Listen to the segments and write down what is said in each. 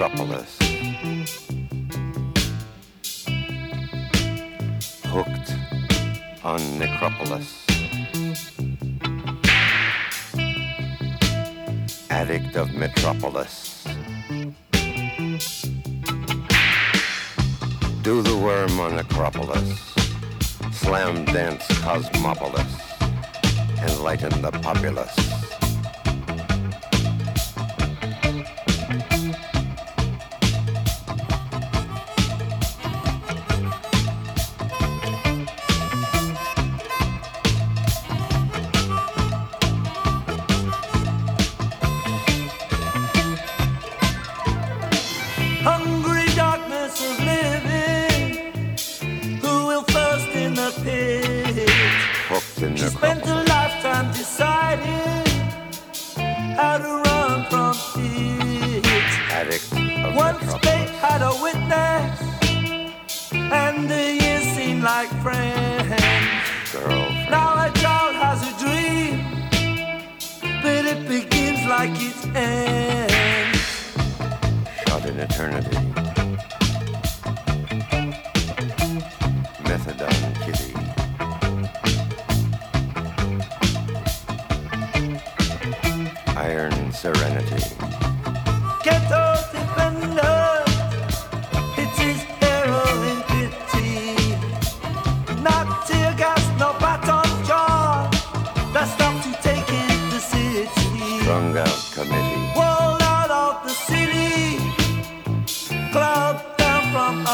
metropolis. Hooked on necropolis. Addict of metropolis. Do the worm on necropolis. Slam dance cosmopolis. Enlighten the populace.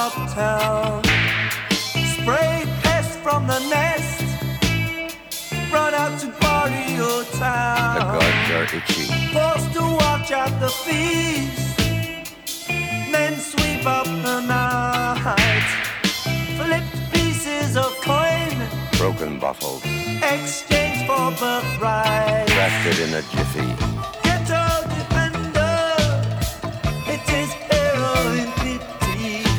uptown. Spray pests from the nest. Run out to party your town. The guards are itchy. Forced to watch out the feast. Then sweep up the night. Flipped pieces of coin. Broken bottles. Exchange for birthright. Crafted in a jiffy.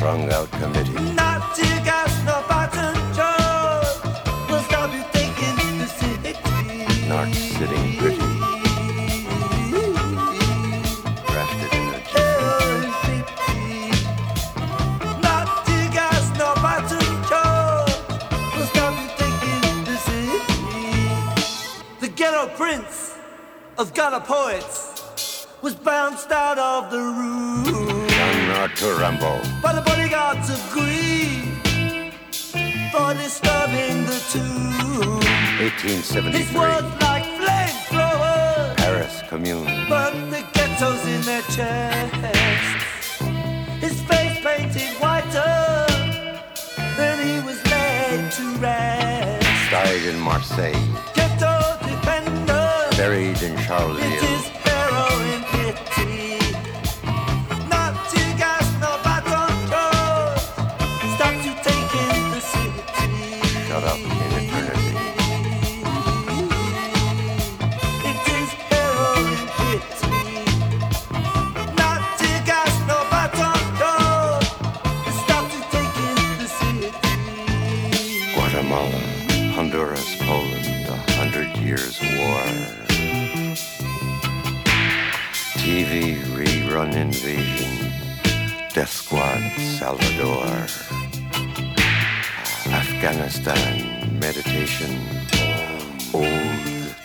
strung out committee. Not to gas, no button job. Will stop you thinking the city. Not sitting pretty. Ghetto prince of Ghana poets was bounced out of the room not to rumble. By the bodyguards agree for disturbing the tomb. 1873. His words like flamethrowers. Paris Commune. Burn the ghettos in their chests. His face painted whiter than he was laid to rest. Died in Marseille. Ghetto defender. Buried in Charleville. TV rerun invasion, Death Squad Salvador, Afghanistan meditation, old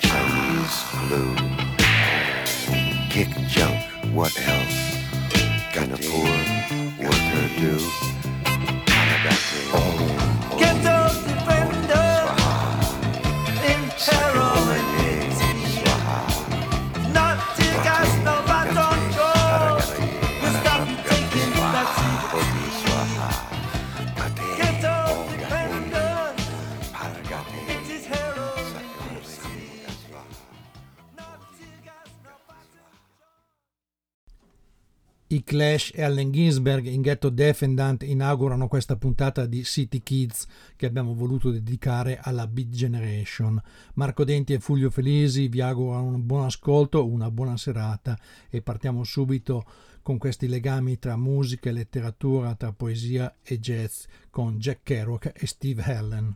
Chinese flu, kick junk, what else? Can a poor worker do? Clash e Allen Ginsberg in Ghetto Defendant inaugurano questa puntata di City Kids che abbiamo voluto dedicare alla Beat Generation. Marco Denti e Fulvio Felisi vi augurano un buon ascolto, una buona serata e partiamo subito con questi legami tra musica e letteratura, tra poesia e jazz con Jack Kerouac e Steve Helen.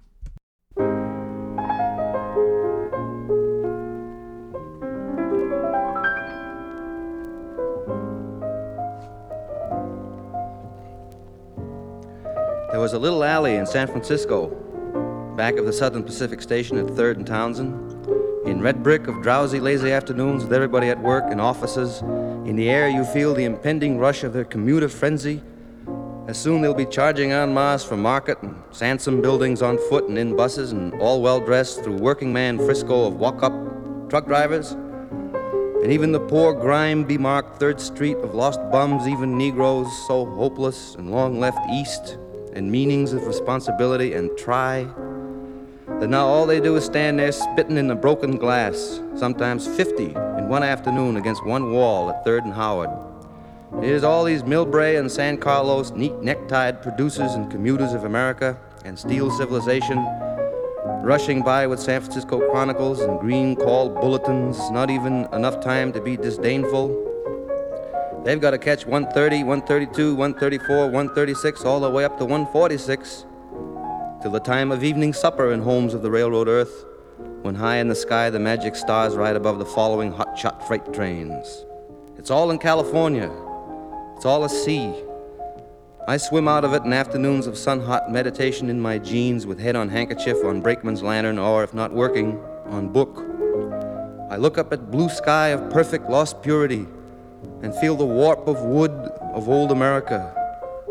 There was a little alley in San Francisco, back of the Southern Pacific Station at 3rd and Townsend. In red brick of drowsy, lazy afternoons with everybody at work in offices, in the air you feel the impending rush of their commuter frenzy. As soon they'll be charging en masse from market and Sansome buildings on foot and in buses and all well dressed through working man Frisco of walk up truck drivers. And even the poor grime bemarked Third Street of lost bums, even Negroes so hopeless and long left east, and meanings of responsibility and try that now all they do is stand there spitting in the broken glass, sometimes 50 in one afternoon against one wall at 3rd and Howard. Here's all these Millbrae and San Carlos neat necktied producers and commuters of America and steel civilization rushing by with San Francisco Chronicles and green call bulletins, not even enough time to be disdainful. They've got to catch 130, 132, 134, 136, all the way up to 146 till the time of evening supper in homes of the railroad earth, when high in the sky the magic stars ride above the following hot-shot freight trains. It's all in California. It's all a sea. I swim out of it in afternoons of sun-hot meditation in my jeans with head on handkerchief on brakeman's lantern or, if not working, on book. I look up at blue sky of perfect lost purity and feel the warp of wood of old America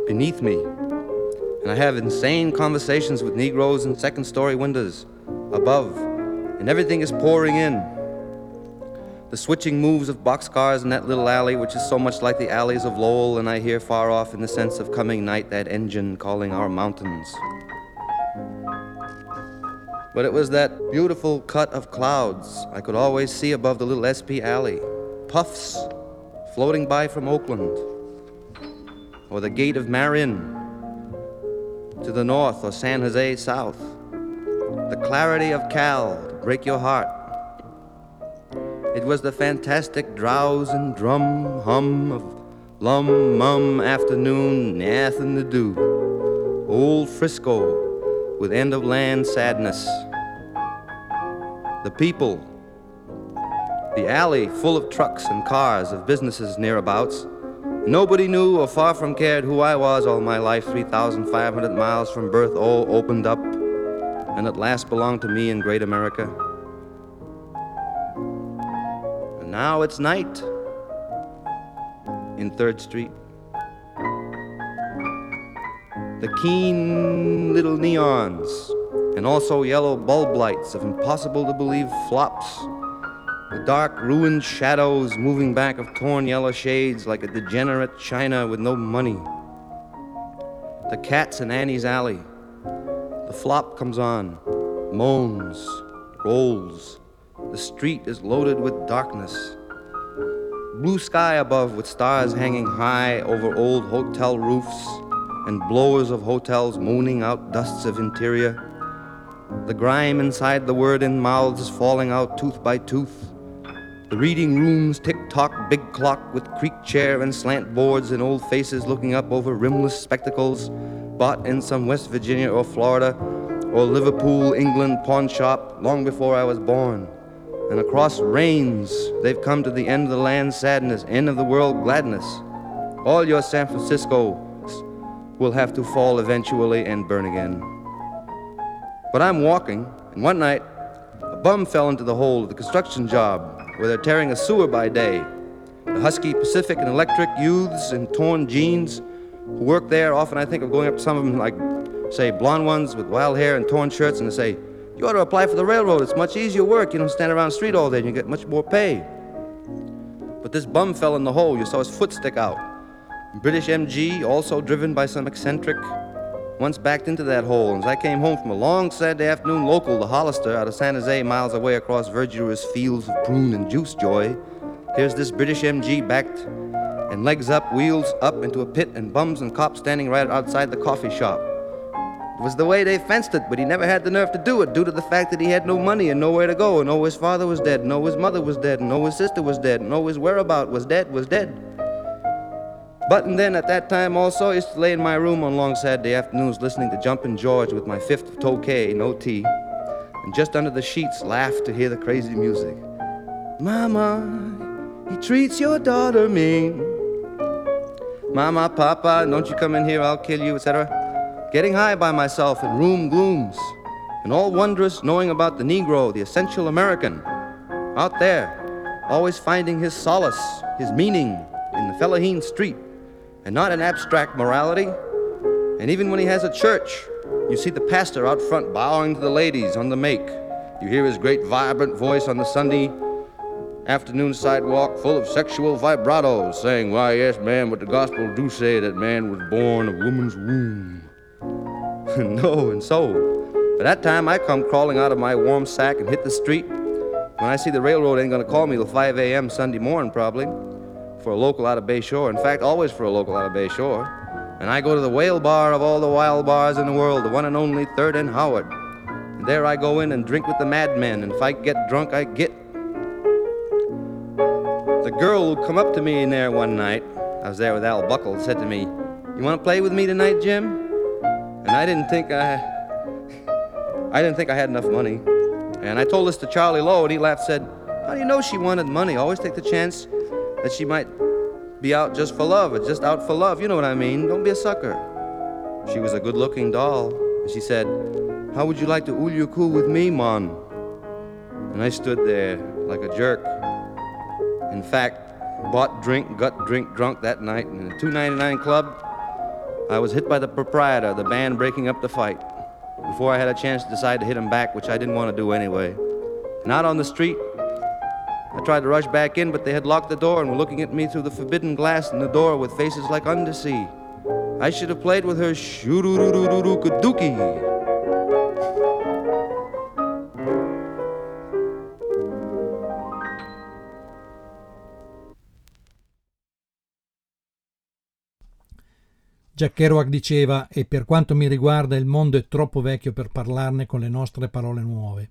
beneath me and I have insane conversations with Negroes in second story windows above, and everything is pouring in. The switching moves of boxcars in that little alley, which is so much like the alleys of Lowell, and I hear far off in the sense of coming night that engine calling our mountains. But it was that beautiful cut of clouds I could always see above the little SP alley, puffs floating by from Oakland, or the gate of Marin to the north or San Jose south. The clarity of Cal to break your heart. It was the fantastic drowse and drum hum of lum mum afternoon, nothing to do. Old Frisco with end of land sadness. The people, the alley full of trucks and cars of businesses nearabouts Nobody knew or far from cared who I was all my life, 3,500 miles from birth, all opened up, and at last belonged to me in great America. And now it's night in 3rd Street. The keen little neons, and also yellow bulb lights of impossible to believe flops the dark, ruined shadows moving back of torn yellow shades like a degenerate China with no money. The cats in Annie's alley. The flop comes on, moans, rolls. The street is loaded with darkness. Blue sky above with stars hanging high over old hotel roofs and blowers of hotels moaning out dusts of interior. The grime inside the word in mouths falling out tooth by tooth. The reading room's tick tock big clock with creak chair and slant boards and old faces looking up over rimless spectacles bought in some West Virginia or Florida or Liverpool, England pawn shop long before I was born. And across rains, they've come to the end of the land sadness, end of the world gladness. All your San Francisco will have to fall eventually and burn again. But I'm walking, and one night, a bum fell into the hole of the construction job where they're tearing a sewer by day. The Husky Pacific and Electric youths in torn jeans who work there, often I think of going up to some of them, like, say, blonde ones with wild hair and torn shirts, and they say, You ought to apply for the railroad. It's much easier work. You don't stand around the street all day and you get much more pay. But this bum fell in the hole. You saw his foot stick out. British MG, also driven by some eccentric, once backed into that hole. And as I came home from a long Saturday afternoon local to Hollister out of San Jose, miles away across verdurous fields of prune and juice joy, here's this British MG backed and legs up, wheels up into a pit, and bums and cops standing right outside the coffee shop. It was the way they fenced it, but he never had the nerve to do it due to the fact that he had no money and nowhere to go, and oh, his father was dead, and oh, his mother was dead, and oh, his sister was dead, and oh, his whereabout was dead, was dead. But and then at that time also, I used to lay in my room on long Saturday afternoons listening to Jumpin' George with my fifth of Tokay, no tea, and just under the sheets laugh to hear the crazy music. Mama, he treats your daughter mean. Mama, Papa, don't you come in here, I'll kill you, etc. getting high by myself in room glooms, and all wondrous knowing about the Negro, the essential American, out there, always finding his solace, his meaning in the Fellaheen street, and not an abstract morality. And even when he has a church, you see the pastor out front bowing to the ladies on the make. You hear his great vibrant voice on the Sunday afternoon sidewalk full of sexual vibratos saying, Why, yes, man, but the gospel do say that man was born of woman's womb. no, and so, by that time I come crawling out of my warm sack and hit the street. When I see the railroad ain't gonna call me till 5 a.m. Sunday morning, probably, for a local out of Bay Shore. In fact, always for a local out of Bay Shore. And I go to the whale bar of all the wild bars in the world, the one and only Third and Howard. And there I go in and drink with the madmen, and if I get drunk, I get the girl who come up to me in there one night, I was there with Al Buckle, said to me, You want to play with me tonight, Jim? And I didn't think I. I didn't think I had enough money. And I told this to Charlie Lowe, and he laughed, said, How do you know she wanted money? Always take the chance that she might be out just for love, or just out for love. You know what I mean? Don't be a sucker. She was a good looking doll. And she said, How would you like to ulyuku with me, Mon? And I stood there like a jerk. In fact, bought drink, got drink drunk that night in the 299 club. I was hit by the proprietor, the band breaking up the fight, before I had a chance to decide to hit him back, which I didn't want to do anyway. And out on the street, I tried to rush back in, but they had locked the door and were looking at me through the forbidden glass in the door with faces like undersea. I should have played with her shoo-doo-doo-doo-doo-doo-doo-doo. Jack Kerouac diceva e per quanto mi riguarda il mondo è troppo vecchio per parlarne con le nostre parole nuove.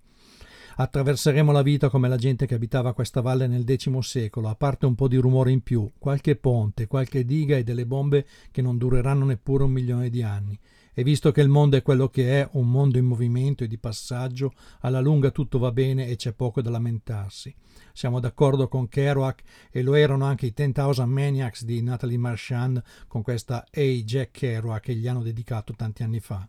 Attraverseremo la vita come la gente che abitava questa valle nel X secolo, a parte un po' di rumore in più, qualche ponte, qualche diga e delle bombe che non dureranno neppure un milione di anni. E visto che il mondo è quello che è, un mondo in movimento e di passaggio, alla lunga tutto va bene e c'è poco da lamentarsi. Siamo d'accordo con Kerouac e lo erano anche i 10,000 Maniacs di Natalie Marchand con questa Hey Jack Kerouac che gli hanno dedicato tanti anni fa.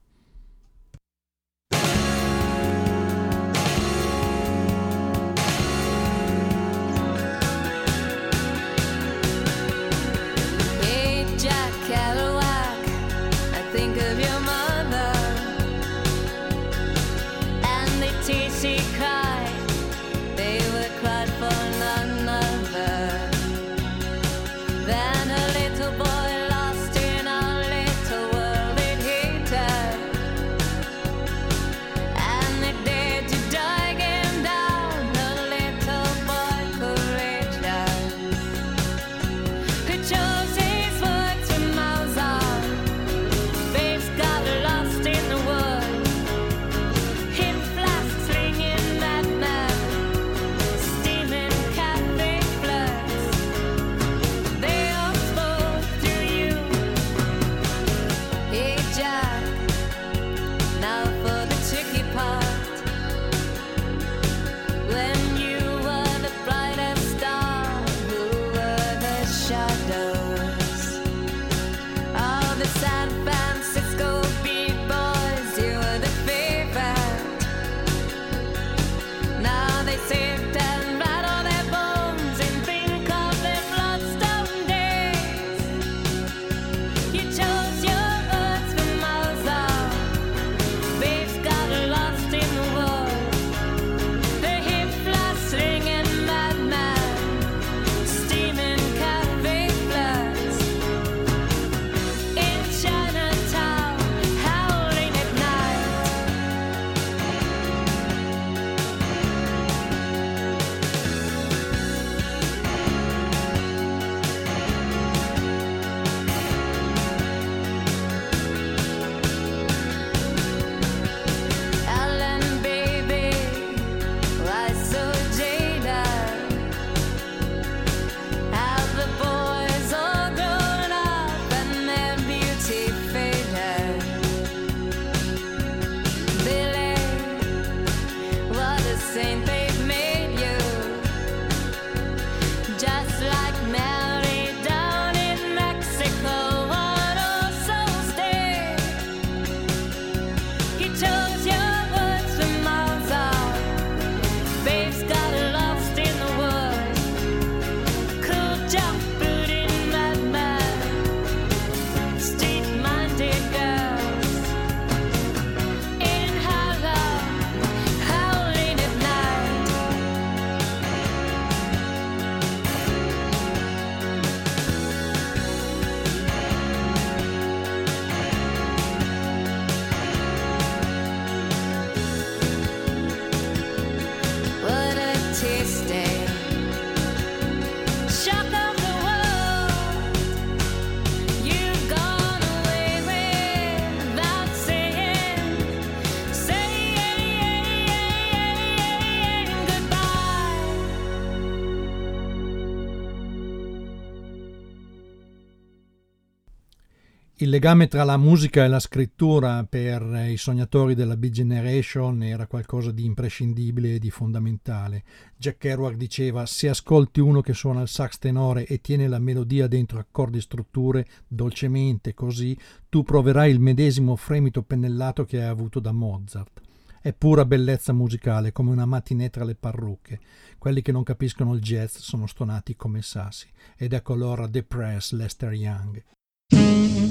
Il legame tra la musica e la scrittura per i sognatori della Big Generation era qualcosa di imprescindibile e di fondamentale. Jack Kerouac diceva: Se ascolti uno che suona il sax tenore e tiene la melodia dentro accordi e strutture dolcemente così, tu proverai il medesimo fremito pennellato che hai avuto da Mozart. È pura bellezza musicale, come una mattinée tra le parrucche. Quelli che non capiscono il jazz sono stonati come sassi. Ed ecco allora The Press Lester Young.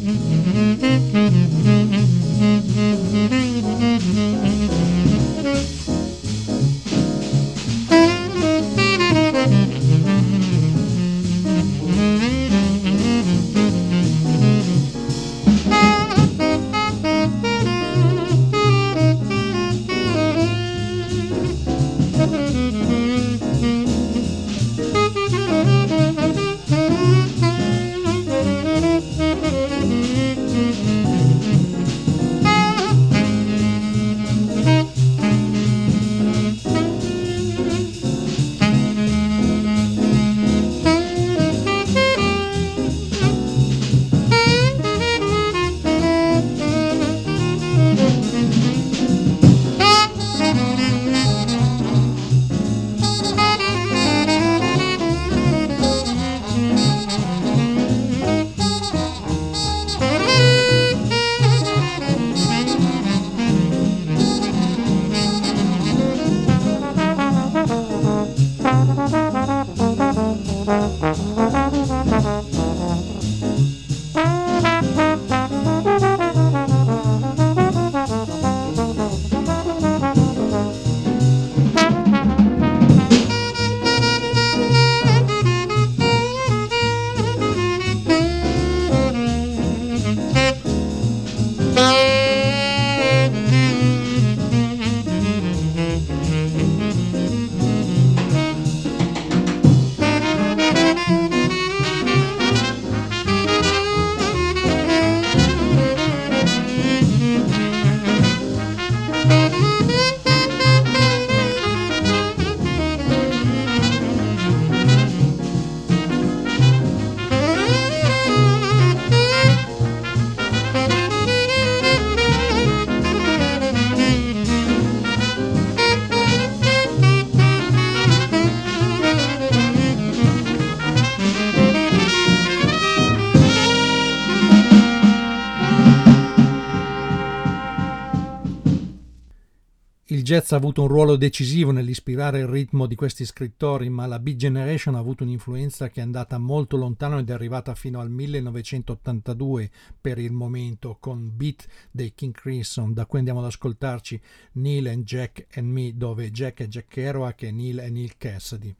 Mm-hmm. Jazz ha avuto un ruolo decisivo nell'ispirare il ritmo di questi scrittori, ma la Big Generation ha avuto un'influenza che è andata molto lontano ed è arrivata fino al 1982 per il momento con Beat dei King Crimson, da cui andiamo ad ascoltarci Neil and Jack and Me, dove Jack è Jack Kerouac e Neil è Neil Cassidy.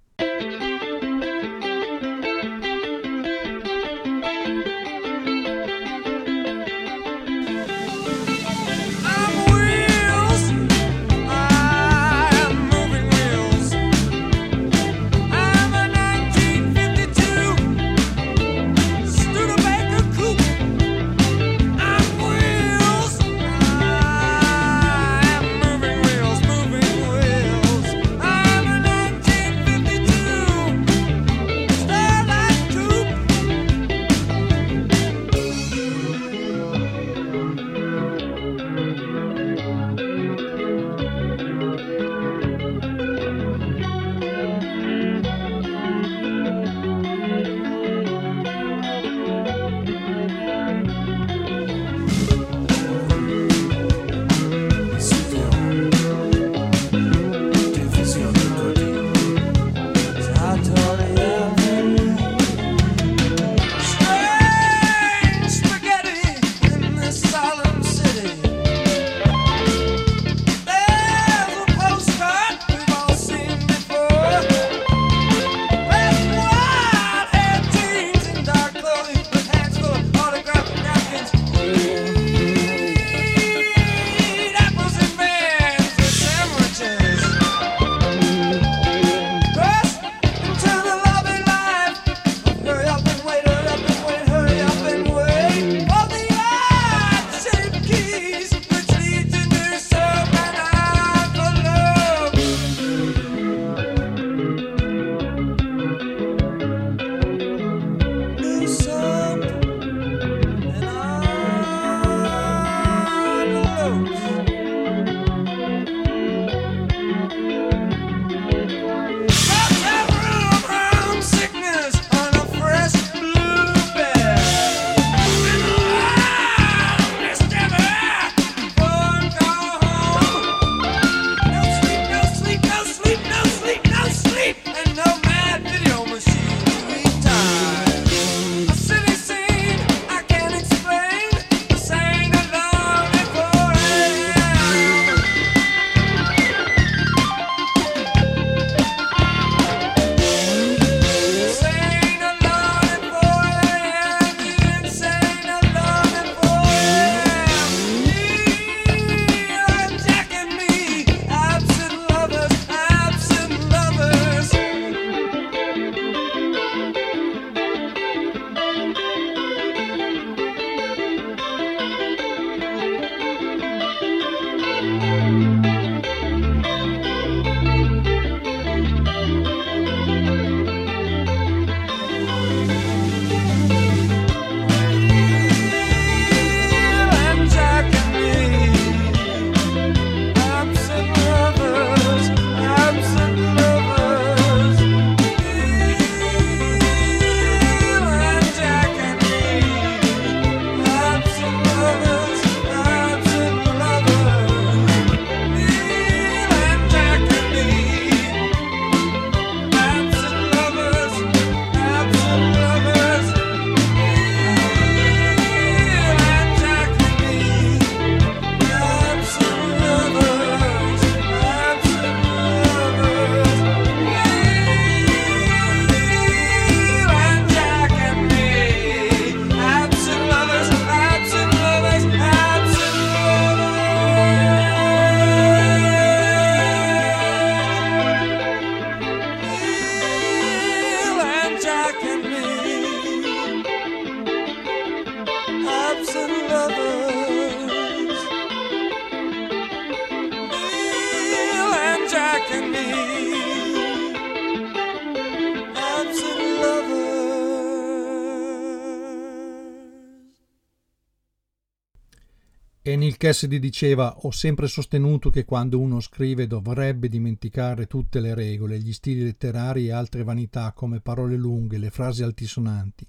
Neil Cassidy diceva ho sempre sostenuto che quando uno scrive dovrebbe dimenticare tutte le regole, gli stili letterari e altre vanità come parole lunghe, le frasi altisonanti.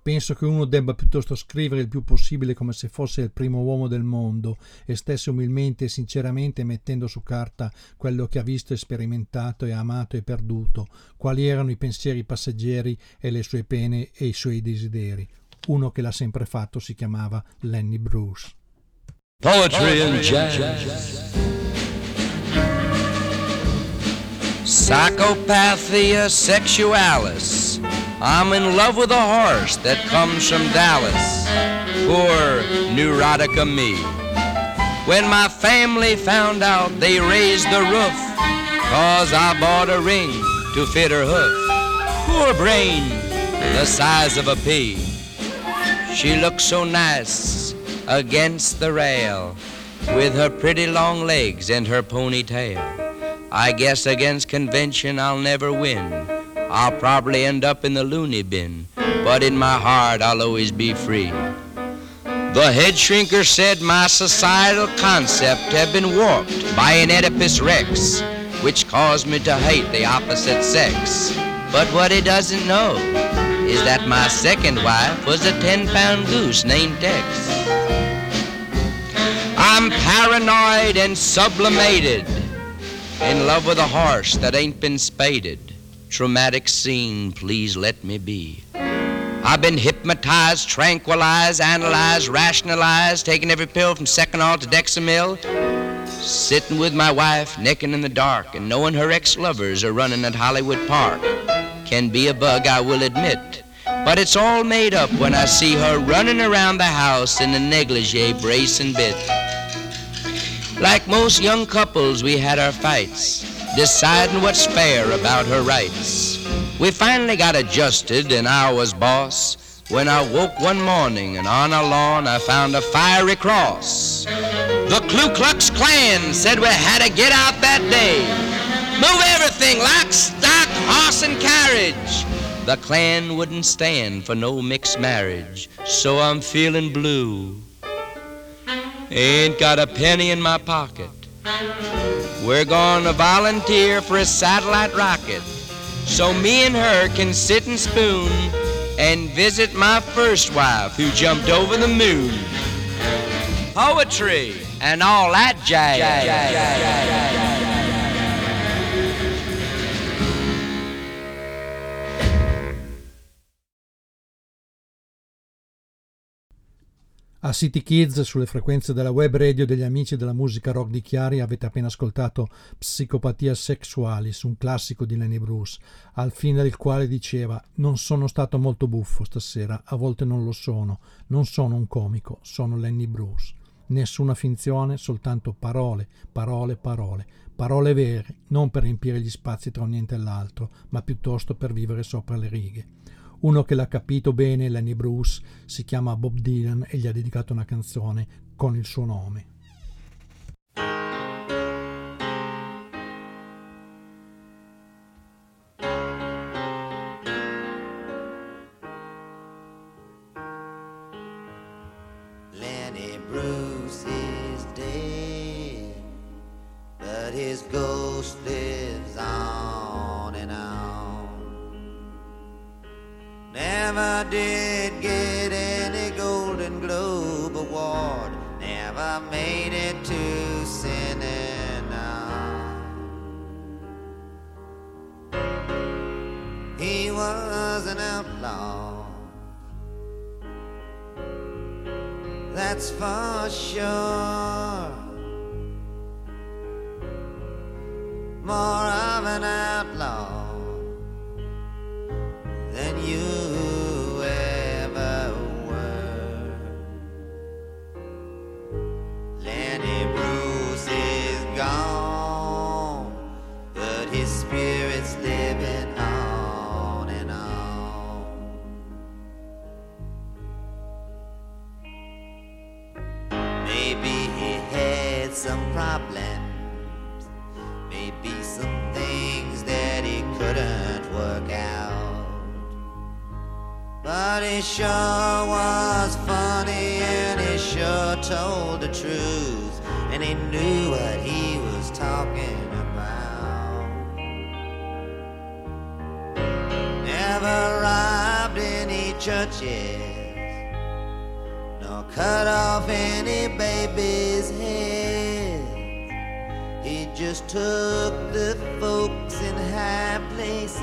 Penso che uno debba piuttosto scrivere il più possibile come se fosse il primo uomo del mondo e stesse umilmente e sinceramente mettendo su carta quello che ha visto sperimentato e amato e perduto, quali erano i pensieri passeggeri e le sue pene e i suoi desideri. Uno che l'ha sempre fatto si chiamava Lenny Bruce. Poetry and jazz. Psychopathia sexualis. I'm in love with a horse that comes from Dallas. Poor neurotica me. When my family found out, they raised the roof. Cause I bought a ring to fit her hoof. Poor brain, the size of a pea. She looks so nice against the rail with her pretty long legs and her ponytail. I guess against convention I'll never win. I'll probably end up in the loony bin, but in my heart I'll always be free. The head shrinker said my societal concept had been warped by an Oedipus Rex, which caused me to hate the opposite sex. But what he doesn't know is that my second wife was a 10 pound goose named Tex. I'm paranoid and sublimated, in love with a horse that ain't been spaded. Traumatic scene, please let me be. I've been hypnotized, tranquilized, analyzed, rationalized, taking every pill from Seconal to Dexamyl, sitting with my wife, necking in the dark, and knowing her ex-lovers are running at Hollywood Park. Can be a bug, I will admit. But it's all made up when I see her running around the house in a negligee brace and bit. Like most young couples, we had our fights, deciding what's fair about her rights. We finally got adjusted, and I was boss. When I woke one morning and on a lawn I found a fiery cross. The Ku Klux Klan said we had to get out that day. Move everything, lock, stock, horse, and carriage. The Klan wouldn't stand for no mixed marriage, so I'm feeling blue. Ain't got a penny in my pocket. We're gonna volunteer for a satellite rocket so me and her can sit and spoon and visit my first wife who jumped over the moon. Poetry and all that jazz. A City Kids sulle frequenze della web radio degli amici della musica rock di Chiari avete appena ascoltato Psicopatia Sexualis, un classico di Lenny Bruce, al fine del quale diceva non sono stato molto buffo stasera, a volte non lo sono, non sono un comico, sono Lenny Bruce. Nessuna finzione, soltanto parole, parole, parole, parole vere, non per riempire gli spazi tra un niente e l'altro, ma piuttosto per vivere sopra le righe. Uno che l'ha capito bene, Lenny Bruce, si chiama Bob Dylan e gli ha dedicato una canzone con il suo nome. took the folks in high places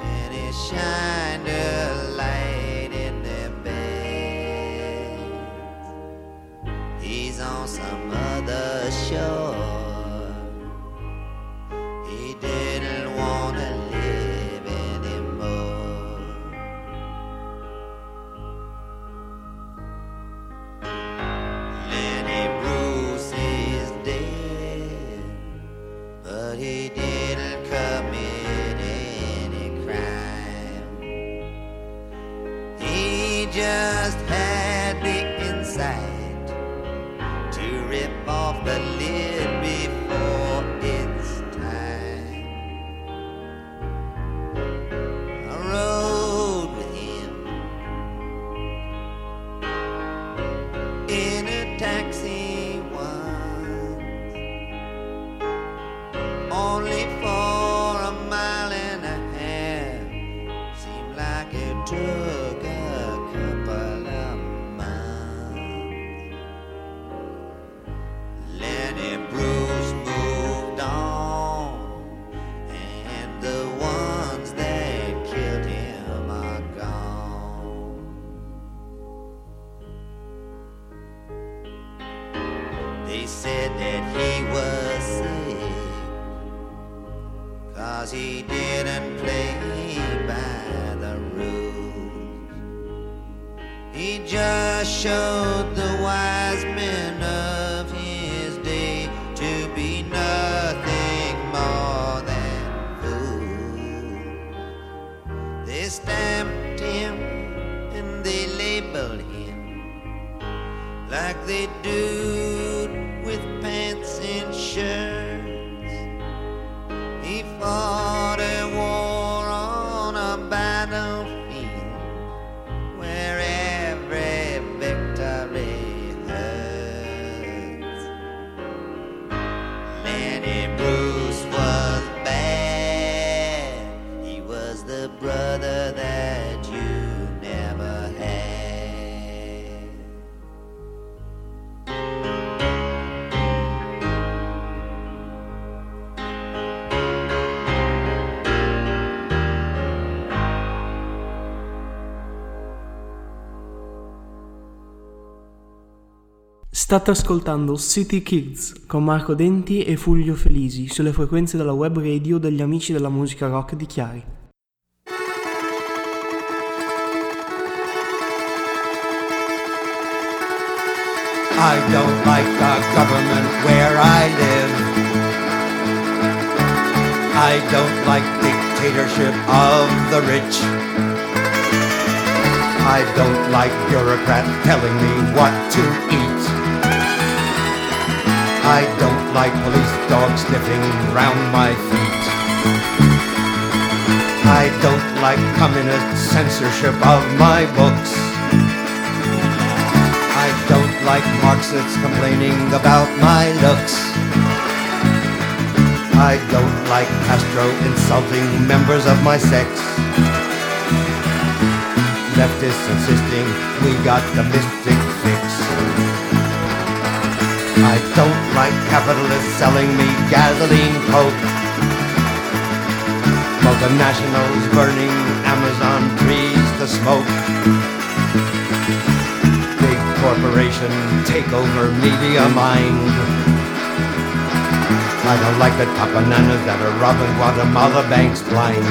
and it shined a light in their beds. He's on some other show. like they do with pants and shirts. State ascoltando City Kids con Marco Denti e Fulvio Felisi sulle frequenze della web radio degli amici della musica rock di Chiari. I don't like the government where I live. I don't like dictatorship of the rich. I don't like bureaucrats telling me what to eat. I don't like police dogs sniffing round my feet. I don't like communist censorship of my books. I don't like Marxists complaining about my looks. I don't like Castro insulting members of my sex. Leftists insisting we got the mystic I don't like capitalists selling me gasoline coke. Multinationals burning Amazon trees to smoke. Big corporation take over media mind. I don't like the top bananas that are robbing Guatemala banks blind.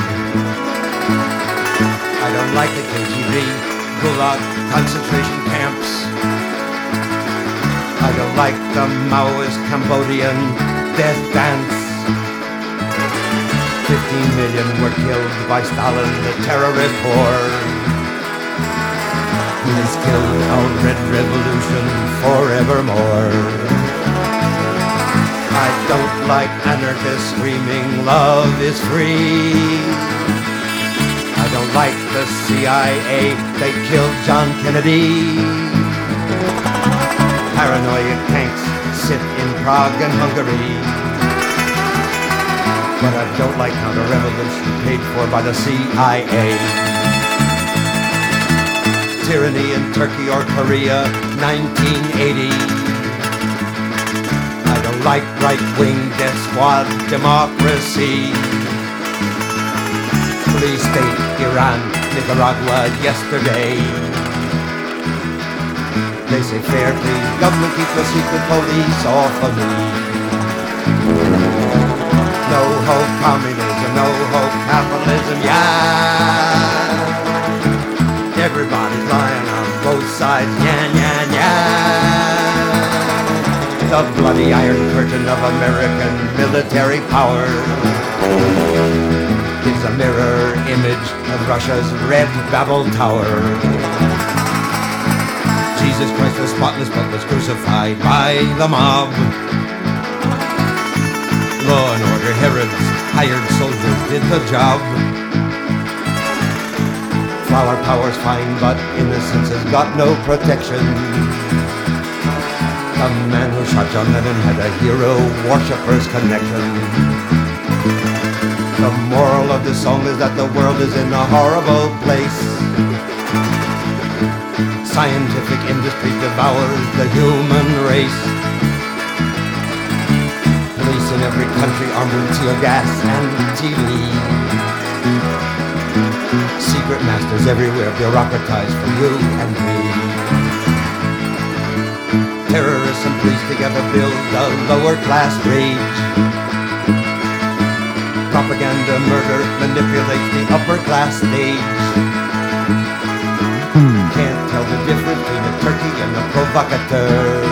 I don't like the KGB, Gulag, concentration camps. I don't like the Maoist Cambodian death dance. 15 million were killed by Stalin, the terrorist horde. He has killed our red revolution forevermore. I don't like anarchists screaming love is free. I don't like the CIA, they killed John Kennedy. Paranoid tanks sit in Prague and Hungary. But I don't like counter-revolution paid for by the CIA. Tyranny in Turkey or Korea, 1980 I don't like right-wing death squad democracy. Police state, Iran, Nicaragua, yesterday. They say fair please, government keep the secret police off of me. No hope communism, no hope capitalism, yeah. Everybody's lying on both sides, yeah, yeah, yeah the bloody iron curtain of American military power is a mirror image of Russia's red Babel Tower. Jesus Christ was spotless but was crucified by the mob. Law and order Herod's hired soldiers did the job. Flower power's fine, but innocence has got no protection. The man who shot John Lennon had a hero worshippers connection. The moral of the song is that the world is in a horrible place. Scientific industry devours the human race. Police in every country armed with tear gas and TV. Secret masters everywhere bureaucratized for you and me terrorists and police together build a lower class rage. Propaganda murder manipulates the upper class stage. Difference between a turkey and a provocateur.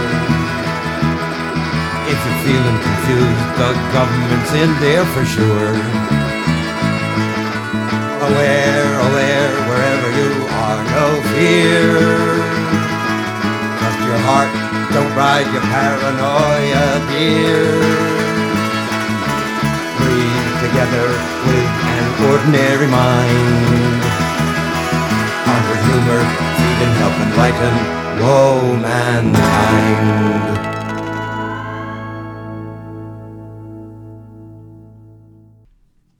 If you're feeling confused, the government's in there for sure. Aware, aware, wherever you are, no fear. Trust your heart don't ride your paranoia, dear. Breathe together with an ordinary mind. Honor humor, and help enlighten, woe mankind.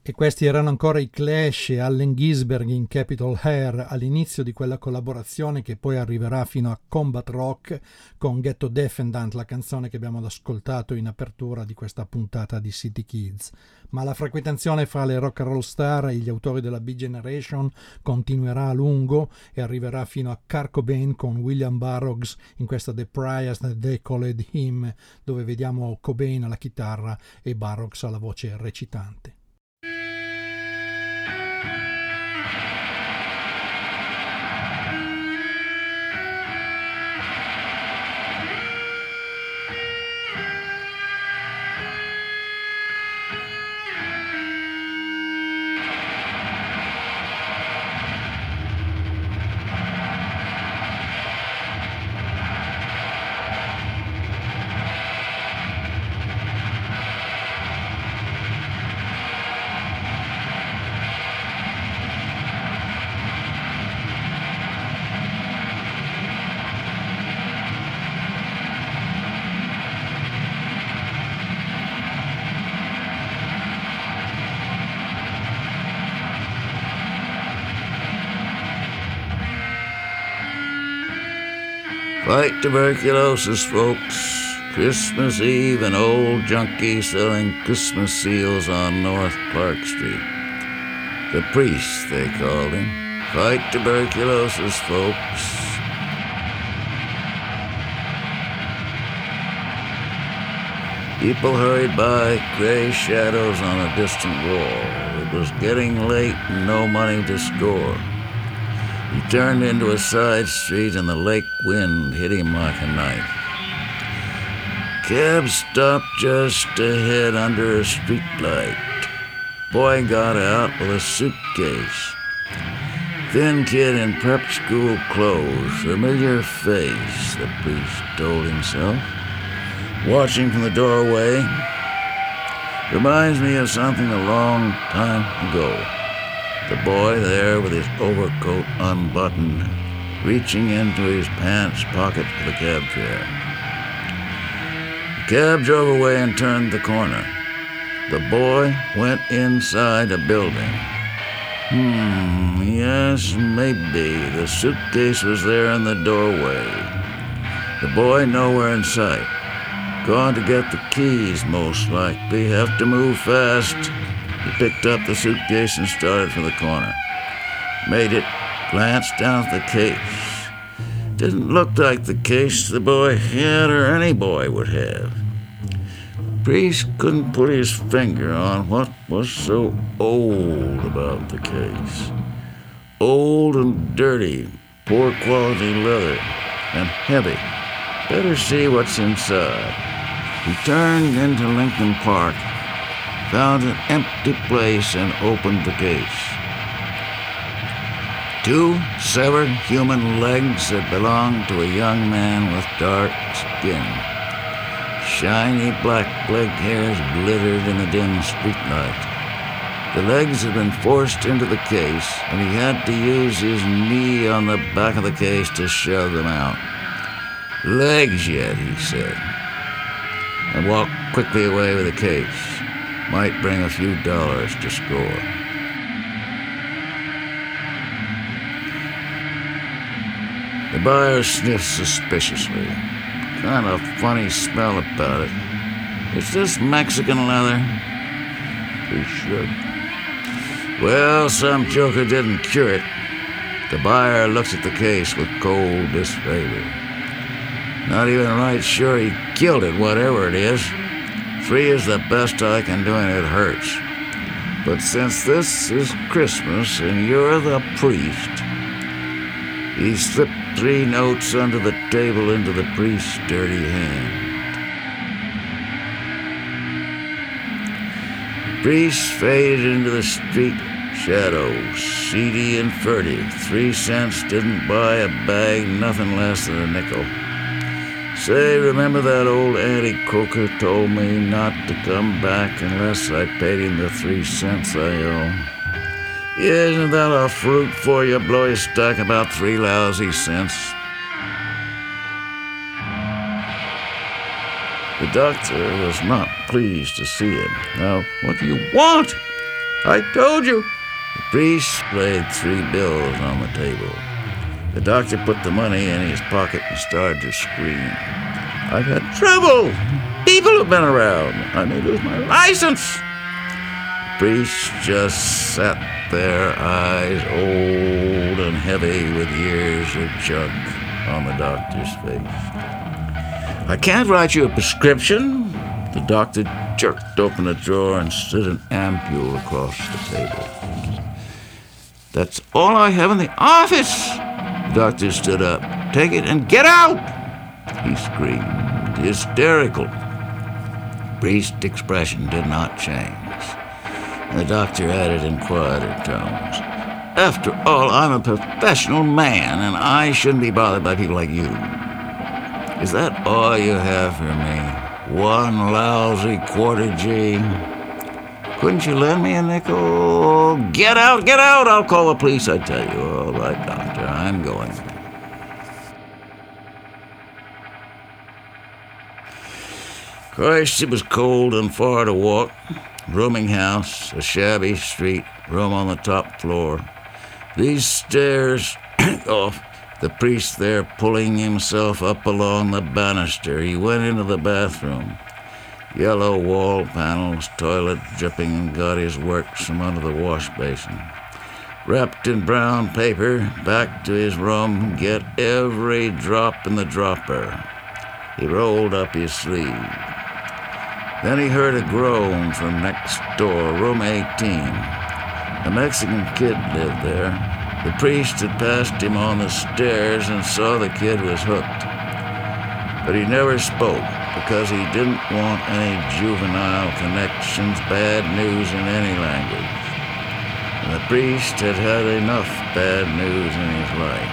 E questi erano ancora i Clash e Allen Gisberg in Capitol Hair all'inizio di quella collaborazione che poi arriverà fino a Combat Rock con Ghetto Defendant, la canzone che abbiamo ascoltato in apertura di questa puntata di City Kids. Ma la frequentazione fra le rock and roll star e gli autori della Big Generation continuerà a lungo e arriverà fino a Car Cobain con William Burroughs in questa The Priors That They Called Him, dove vediamo Cobain alla chitarra e Burroughs alla voce recitante. Tuberculosis, folks. Christmas Eve, an old junkie selling Christmas seals on North Park Street. The priest, they called him. Fight tuberculosis, folks. People hurried by, gray shadows on a distant wall. It was getting late and no money to score. Turned into a side street and the lake wind hit him like a knife. Cab stopped just ahead under a streetlight. Boy got out with a suitcase. Thin kid in prep school clothes, familiar face, the priest told himself watching from the doorway reminds me of something a long time ago. The boy there with his overcoat unbuttoned, reaching into his pants pocket for the cab fare. The cab drove away and turned the corner. The boy went inside a building. Hmm, yes, maybe. The suitcase was there in the doorway. The boy nowhere in sight. Gone to get the keys, most likely. Have to move fast. He picked up the suitcase and started for the corner. Made it, glanced down at the case. Didn't look like the case the boy had or any boy would have. Priest couldn't put his finger on what was so old about the case. Old and dirty, poor quality leather, and heavy. Better see what's inside. He turned into Lincoln Park, found an empty place, and opened the case. Two severed human legs that belonged to a young man with dark skin. Shiny black leg hairs glittered in the dim streetlight. The legs had been forced into the case, and he had to use his knee on the back of the case to shove them out. Legs yet, he said and walked quickly away with the case. Might bring a few dollars to score. The buyer sniffed suspiciously. Kind of funny smell about it. Is this Mexican leather? He shrugged. Well, some joker didn't cure it. The buyer looked at the case with cold disfavor. Not even right sure he killed it, whatever it is. Three is the best I can do, and it hurts. But since this is Christmas and you're the priest, he slipped three notes under the table into the priest's dirty hand. The priest faded into the street shadows, seedy and furtive. Three cents didn't buy a bag, nothing less than a nickel. Say, remember that old Auntie Coker told me not to come back unless I paid him the three cents I owe? Isn't that a fruit for you? Blow your stack about three lousy cents. The doctor was not pleased to see him. Now, what do you want? I told you. The priest laid three bills on the table. The doctor put the money in his pocket and started to scream. I've had trouble. People have been around. I may lose my license. The priest just sat there, eyes old and heavy with years of junk on the doctor's face. I can't write you a prescription. The doctor jerked open a drawer and slid an ampule across the table. That's all I have in the office. Doctor stood up. Take it and get out! He screamed, hysterical. Priest's expression did not change. The doctor added in quieter tones. After all, I'm a professional man, and I shouldn't be bothered by people like you. Is that all you have for me? One lousy quarter G? Couldn't you lend me a nickel? Get out, get out! I'll call the police, I tell you. All right, doctor, I'm going. Christ, it was cold and far to walk. Rooming house, a shabby street, room on the top floor. These stairs, oh, the priest there pulling himself up along the banister, he went into the bathroom. Yellow wall panels, toilet dripping, and got his works from under the wash basin. Wrapped in brown paper, back to his room, get every drop in the dropper. He rolled up his sleeve. Then he heard a groan from next door, room 18. A Mexican kid lived there. The priest had passed him on the stairs and saw the kid was hooked. But he never spoke because he didn't want any juvenile connections, bad news in any language. And the priest had had enough bad news in his life.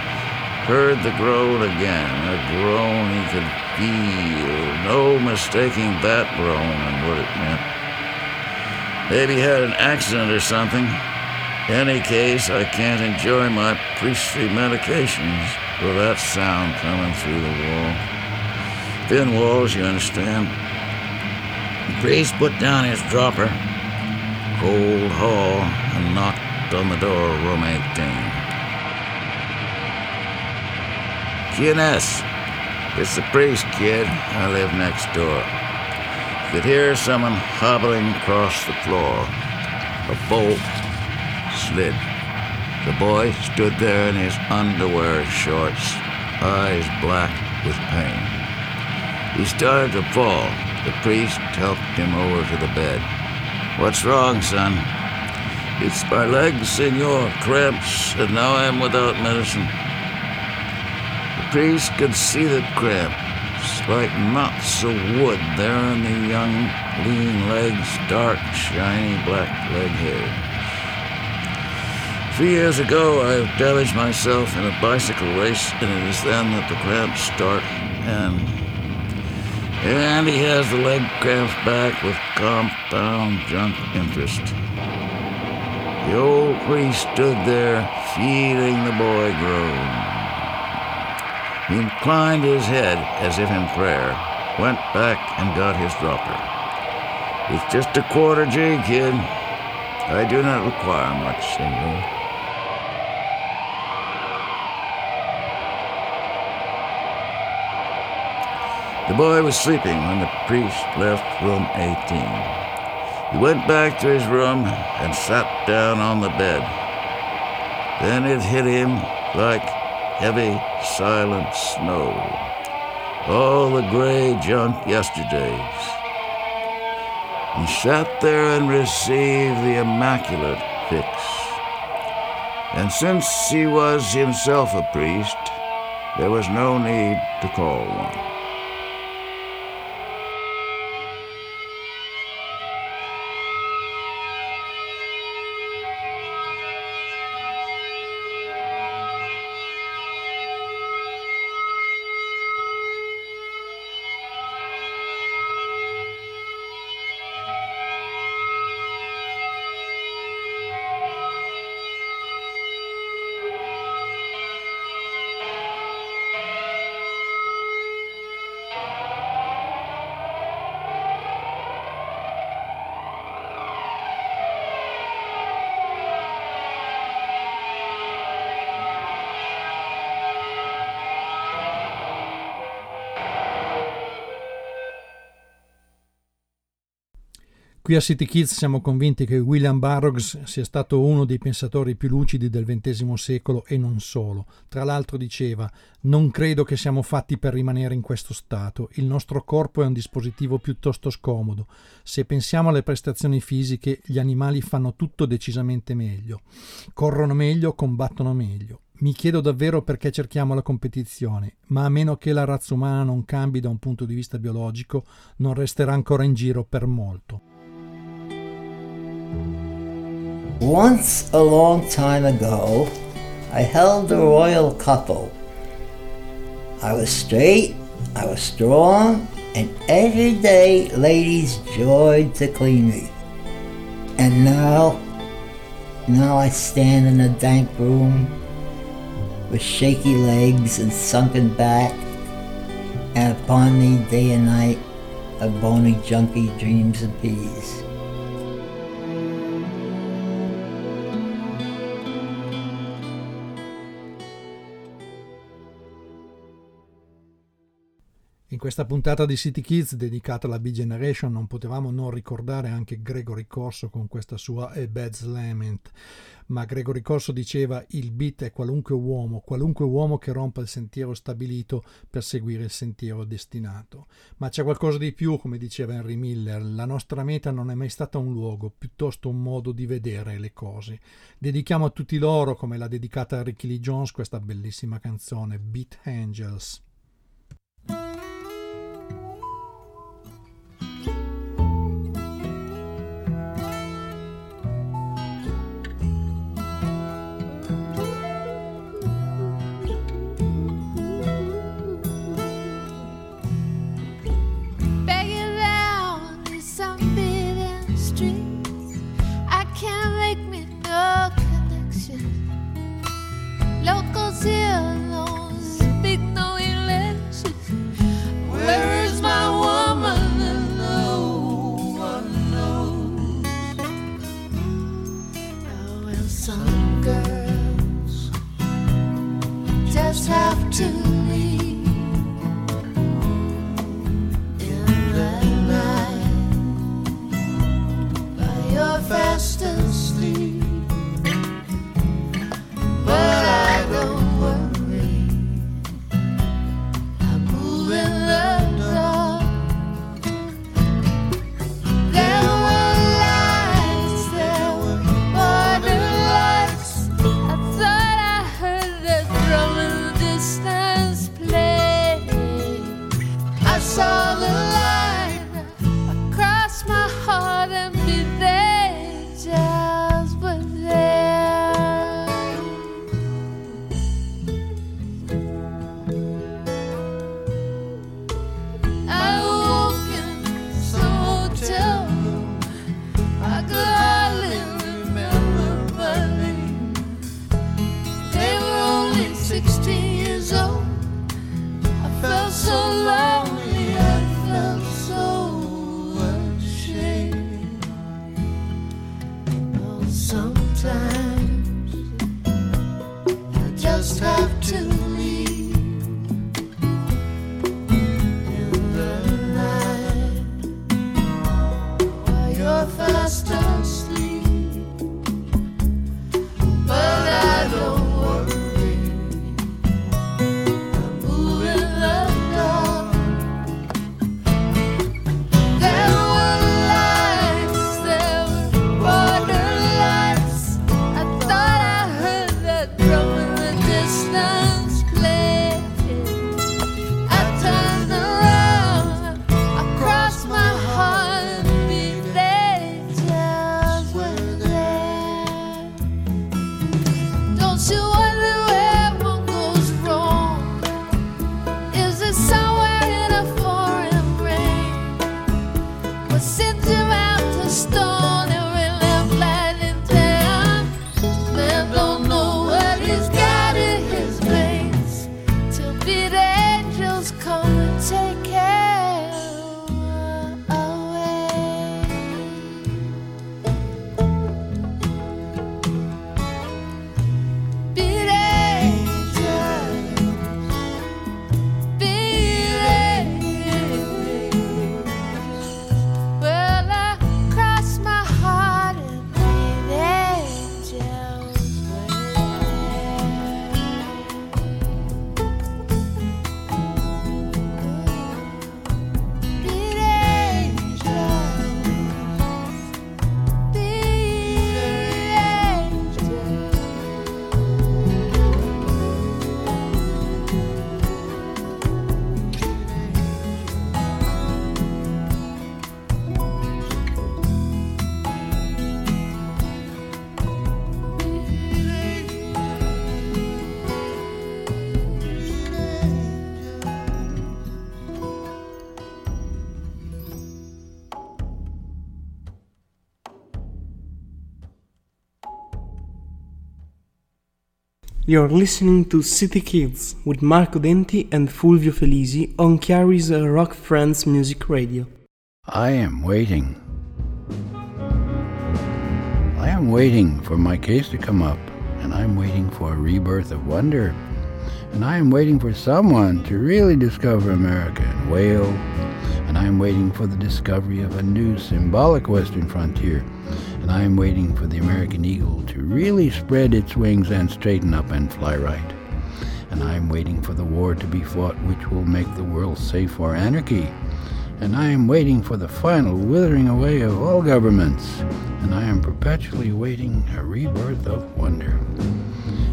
Heard the groan again, a groan he could feel, no mistaking that groan and what it meant. Maybe had an accident or something. Any case, I can't enjoy my priestly medications with that sound coming through the wall. Thin walls, you understand. Priest put down his dropper, cold hall, and knocked on the door of room 18. QNS, it's the priest, kid. I live next door. You Could hear someone hobbling across the floor. A bolt slid. The boy stood there in his underwear shorts, eyes black with pain. He started to fall. The priest helped him over to the bed. What's wrong, son? It's my legs, senor. Cramps, and now I'm without medicine. The priest could see the cramps, like knots of wood there in the young, lean legs, dark, shiny black leg hair. Three years ago, I damaged myself in a bicycle race, and it is then that the cramps start. And and he has the leg cramps back with compound junk interest. The old priest stood there, feeling the boy groan. He inclined his head as if in prayer, went back and got his dropper. It's just a quarter G, kid. I do not require much, senor. The boy was sleeping when the priest left room 18. He went back to his room and sat down on the bed. Then it hit him like heavy, silent snow. All the gray junk yesterdays. He sat there and received the immaculate fix. And since he was himself a priest, there was no need to call one. Qui a City Kids siamo convinti che William Burroughs sia stato uno dei pensatori più lucidi del XX secolo e non solo. Tra l'altro diceva: Non credo che siamo fatti per rimanere in questo stato. Il nostro corpo è un dispositivo piuttosto scomodo. Se pensiamo alle prestazioni fisiche, gli animali fanno tutto decisamente meglio. Corrono meglio, combattono meglio. Mi chiedo davvero perché cerchiamo la competizione, ma a meno che la razza umana non cambi da un punto di vista biologico, non resterà ancora in giro per molto. Once a long time ago, I held a royal couple. I was straight, I was strong, and every day ladies joyed to clean me. And now, now I stand in a dank room with shaky legs and sunken back, and upon me day and night a bony junkie dreams of peace. questa puntata di City Kids dedicata alla B-Generation non potevamo non ricordare anche Gregory Corso con questa sua A Bad Lament ma Gregory Corso diceva il beat è qualunque uomo, qualunque uomo che rompa il sentiero stabilito per seguire il sentiero destinato. Ma c'è qualcosa di più, come diceva Henry Miller, la nostra meta non è mai stata un luogo, piuttosto un modo di vedere le cose. Dedichiamo a tutti loro, come l'ha dedicata a Ricky Lee Jones, questa bellissima canzone, Beat Angels. You're listening to CityKidz with Marco Denti and Fulvio Felisi on Chiari's Rock Friends Music Radio. I am waiting. I am waiting for my case to come up, and I'm waiting for a rebirth of wonder. And I am waiting for someone to really discover America and whale. And I am waiting for the discovery of a new symbolic western frontier. And I am waiting for the American eagle to really spread its wings and straighten up and fly right. And I am waiting for the war to be fought which will make the world safe for anarchy. And I am waiting for the final withering away of all governments, and I am perpetually waiting a rebirth of wonder.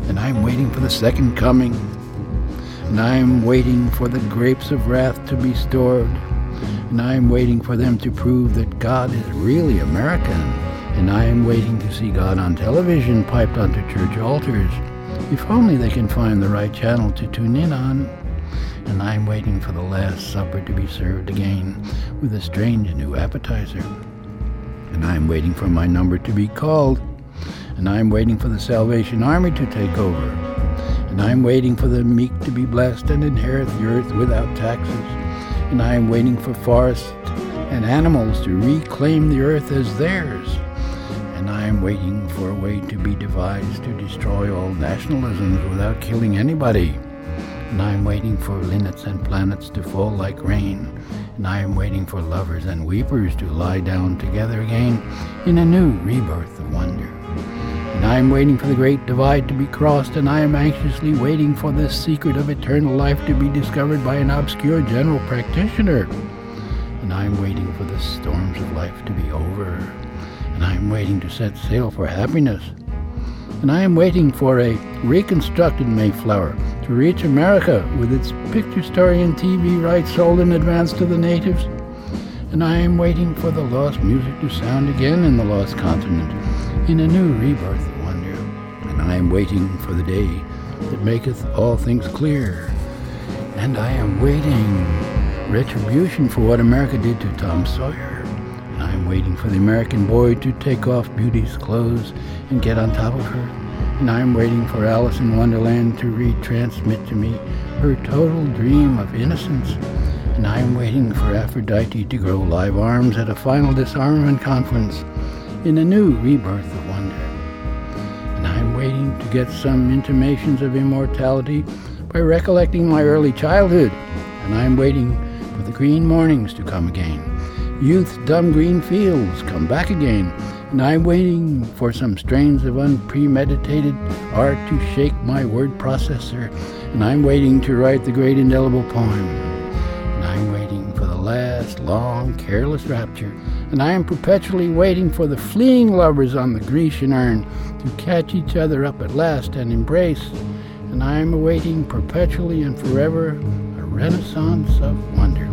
And I am waiting for the second coming, and I am waiting for the grapes of wrath to be stored, and I am waiting for them to prove that God is really American, and I am waiting to see God on television piped onto church altars, if only they can find the right channel to tune in on. And I'm waiting for the Last Supper to be served again with a strange new appetizer. And I'm waiting for my number to be called, and I'm waiting for the Salvation Army to take over, and I'm waiting for the meek to be blessed and inherit the earth without taxes, and I'm waiting for forests and animals to reclaim the earth as theirs. And I am waiting for a way to be devised to destroy all nationalisms without killing anybody and I am waiting for linnets and planets to fall like rain, and I am waiting for lovers and weepers to lie down together again in a new rebirth of wonder. And I am waiting for the great divide to be crossed, and I am anxiously waiting for the secret of eternal life to be discovered by an obscure general practitioner. And I am waiting for the storms of life to be over, and I am waiting to set sail for happiness and I am waiting for a reconstructed Mayflower to reach America with its picture story and TV rights sold in advance to the natives. And I am waiting for the lost music to sound again in the lost continent in a new rebirth of wonder. And I am waiting for the day that maketh all things clear. And I am waiting retribution for what America did to Tom Sawyer. Waiting for the American boy to take off beauty's clothes and get on top of her. And I'm waiting for Alice in Wonderland to retransmit to me her total dream of innocence. And I'm waiting for Aphrodite to grow live arms at a final disarmament conference in a new rebirth of wonder. And I'm waiting to get some intimations of immortality by recollecting my early childhood. And I'm waiting for the green mornings to come again. Youth's dumb green fields come back again and I'm waiting for some strains of unpremeditated art to shake my word processor, and I'm waiting to write the great indelible poem. And I'm waiting for the last long, careless rapture, and I am perpetually waiting for the fleeing lovers on the Grecian urn to catch each other up at last and embrace, and I am awaiting perpetually and forever a renaissance of wonder.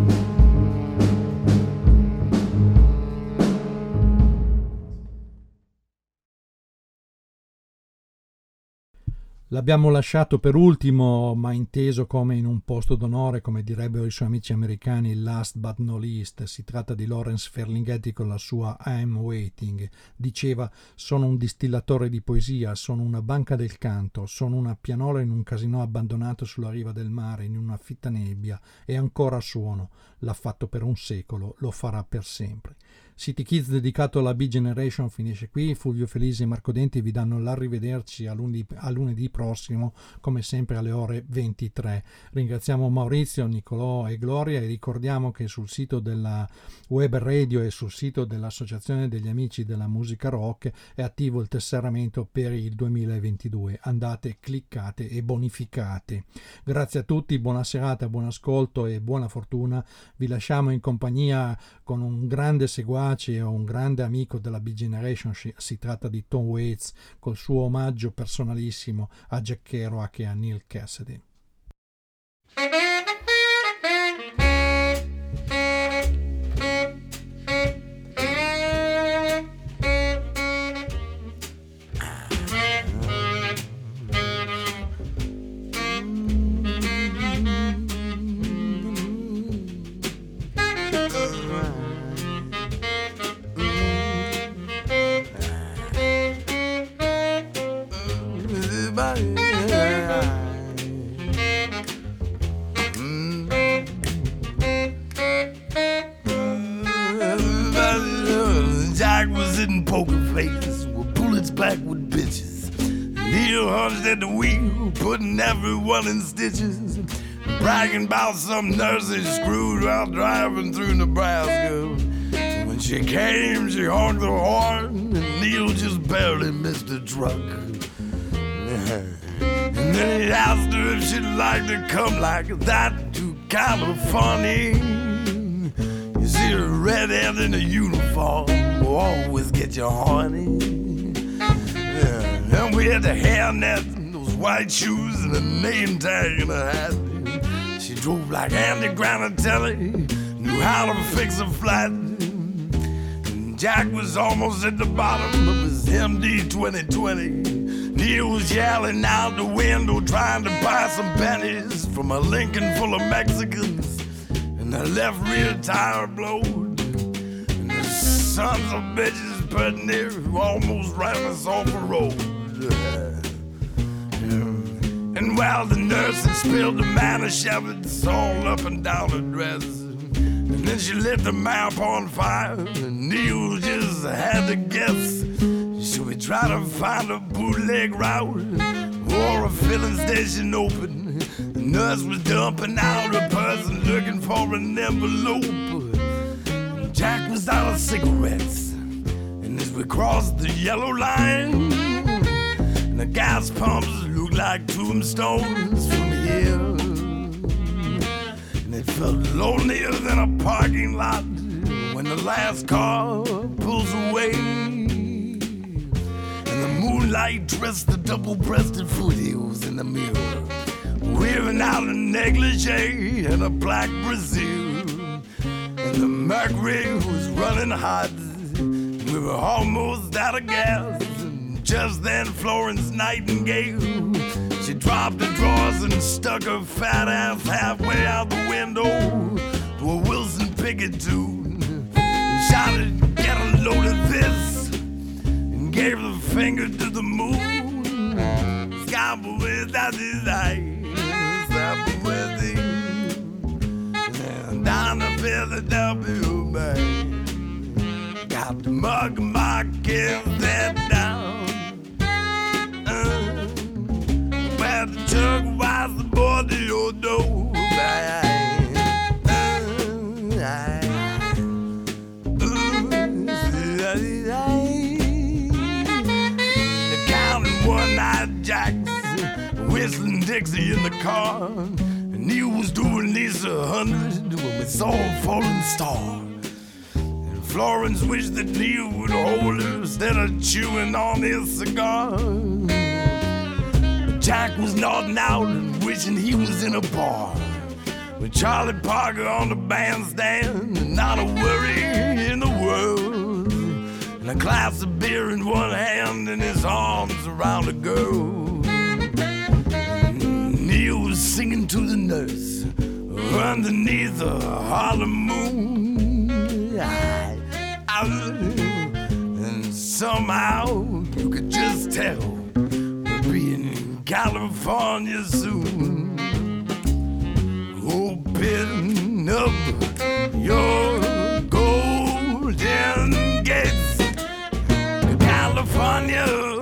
L'abbiamo lasciato per ultimo, ma inteso come in un posto d'onore, come direbbero i suoi amici americani, last but not least. Si tratta di Lawrence Ferlinghetti con la sua I'm Waiting. Diceva: Sono un distillatore di poesia, sono una banca del canto, sono una pianola in un casino abbandonato sulla riva del mare, in una fitta nebbia, e ancora suono. L'ha fatto per un secolo, lo farà per sempre. City Kids dedicato alla B-Generation finisce qui. Fulvio Felisi e Marco Denti vi danno l'arrivederci a lunedì, a lunedì prossimo, come sempre alle ore 23. Ringraziamo Maurizio, Nicolò e Gloria e ricordiamo che sul sito della web radio e sul sito dell'Associazione degli Amici della Musica Rock è attivo il tesseramento per il 2022. Andate, cliccate e bonificate. Grazie a tutti, buona serata, buon ascolto e buona fortuna. Vi lasciamo in compagnia con un grande seguace seguace o un grande amico della B Generation, si tratta di Tom Waits, col suo omaggio personalissimo a Jack Kerouac e a Neil Cassidy. About some nurse he screwed while driving through Nebraska. When she came, she honked the horn, and Neal just barely missed the truck. And then he asked her if she'd like to come like that to California. You see, a redhead in a uniform will always get you horny. Yeah. And we had the hairnet, those white shoes, and a name tag in her hat. Drove like Andy Granatelli, knew how to fix a flat. And Jack was almost at the bottom of his MD 2020. Neal was yelling out the window, trying to buy some pennies from a Lincoln full of Mexicans. And the left rear tire blowed. And the sons of bitches put near who almost ran us off the road. And while the nurse had spilled the Manischewitz all up and down her dress, and then she lit the map on fire, and Neal just had to guess. Should we try to find a bootleg route or a filling station open? The nurse was dumping out a person looking for an envelope. Jack was out of cigarettes, and as we crossed the yellow line, and the gas pumps like tombstones from here. And it felt lonelier than a parking lot when the last car pulls away. And the moonlight dressed the double-breasted foothills in the mirror, wearing out a negligee and a black Brazil. And the mercury was running hot. We were almost out of gas. Just then, Florence Nightingale, she dropped her drawers and stuck her fat ass halfway out the window to a Wilson Pickett tune. And shouted, "Get a load of this!" and gave the finger to the moon. Scamper with that design, scamper with the and down the Philadelphia Bay. Got the mug, my kids that car. And he was doing this a hundred when we saw a falling star. And Florence wished that Neal would hold her instead of chewing on his cigar. Jack was nodding out and wishing he was in a bar. With Charlie Parker on the bandstand, and not a worry in the world. And a glass of beer in one hand, and his arms around a girl was singing to the nurse underneath the Harlem moon. I, I, and somehow you could just tell we'll be in California soon. Open up your golden gates, California.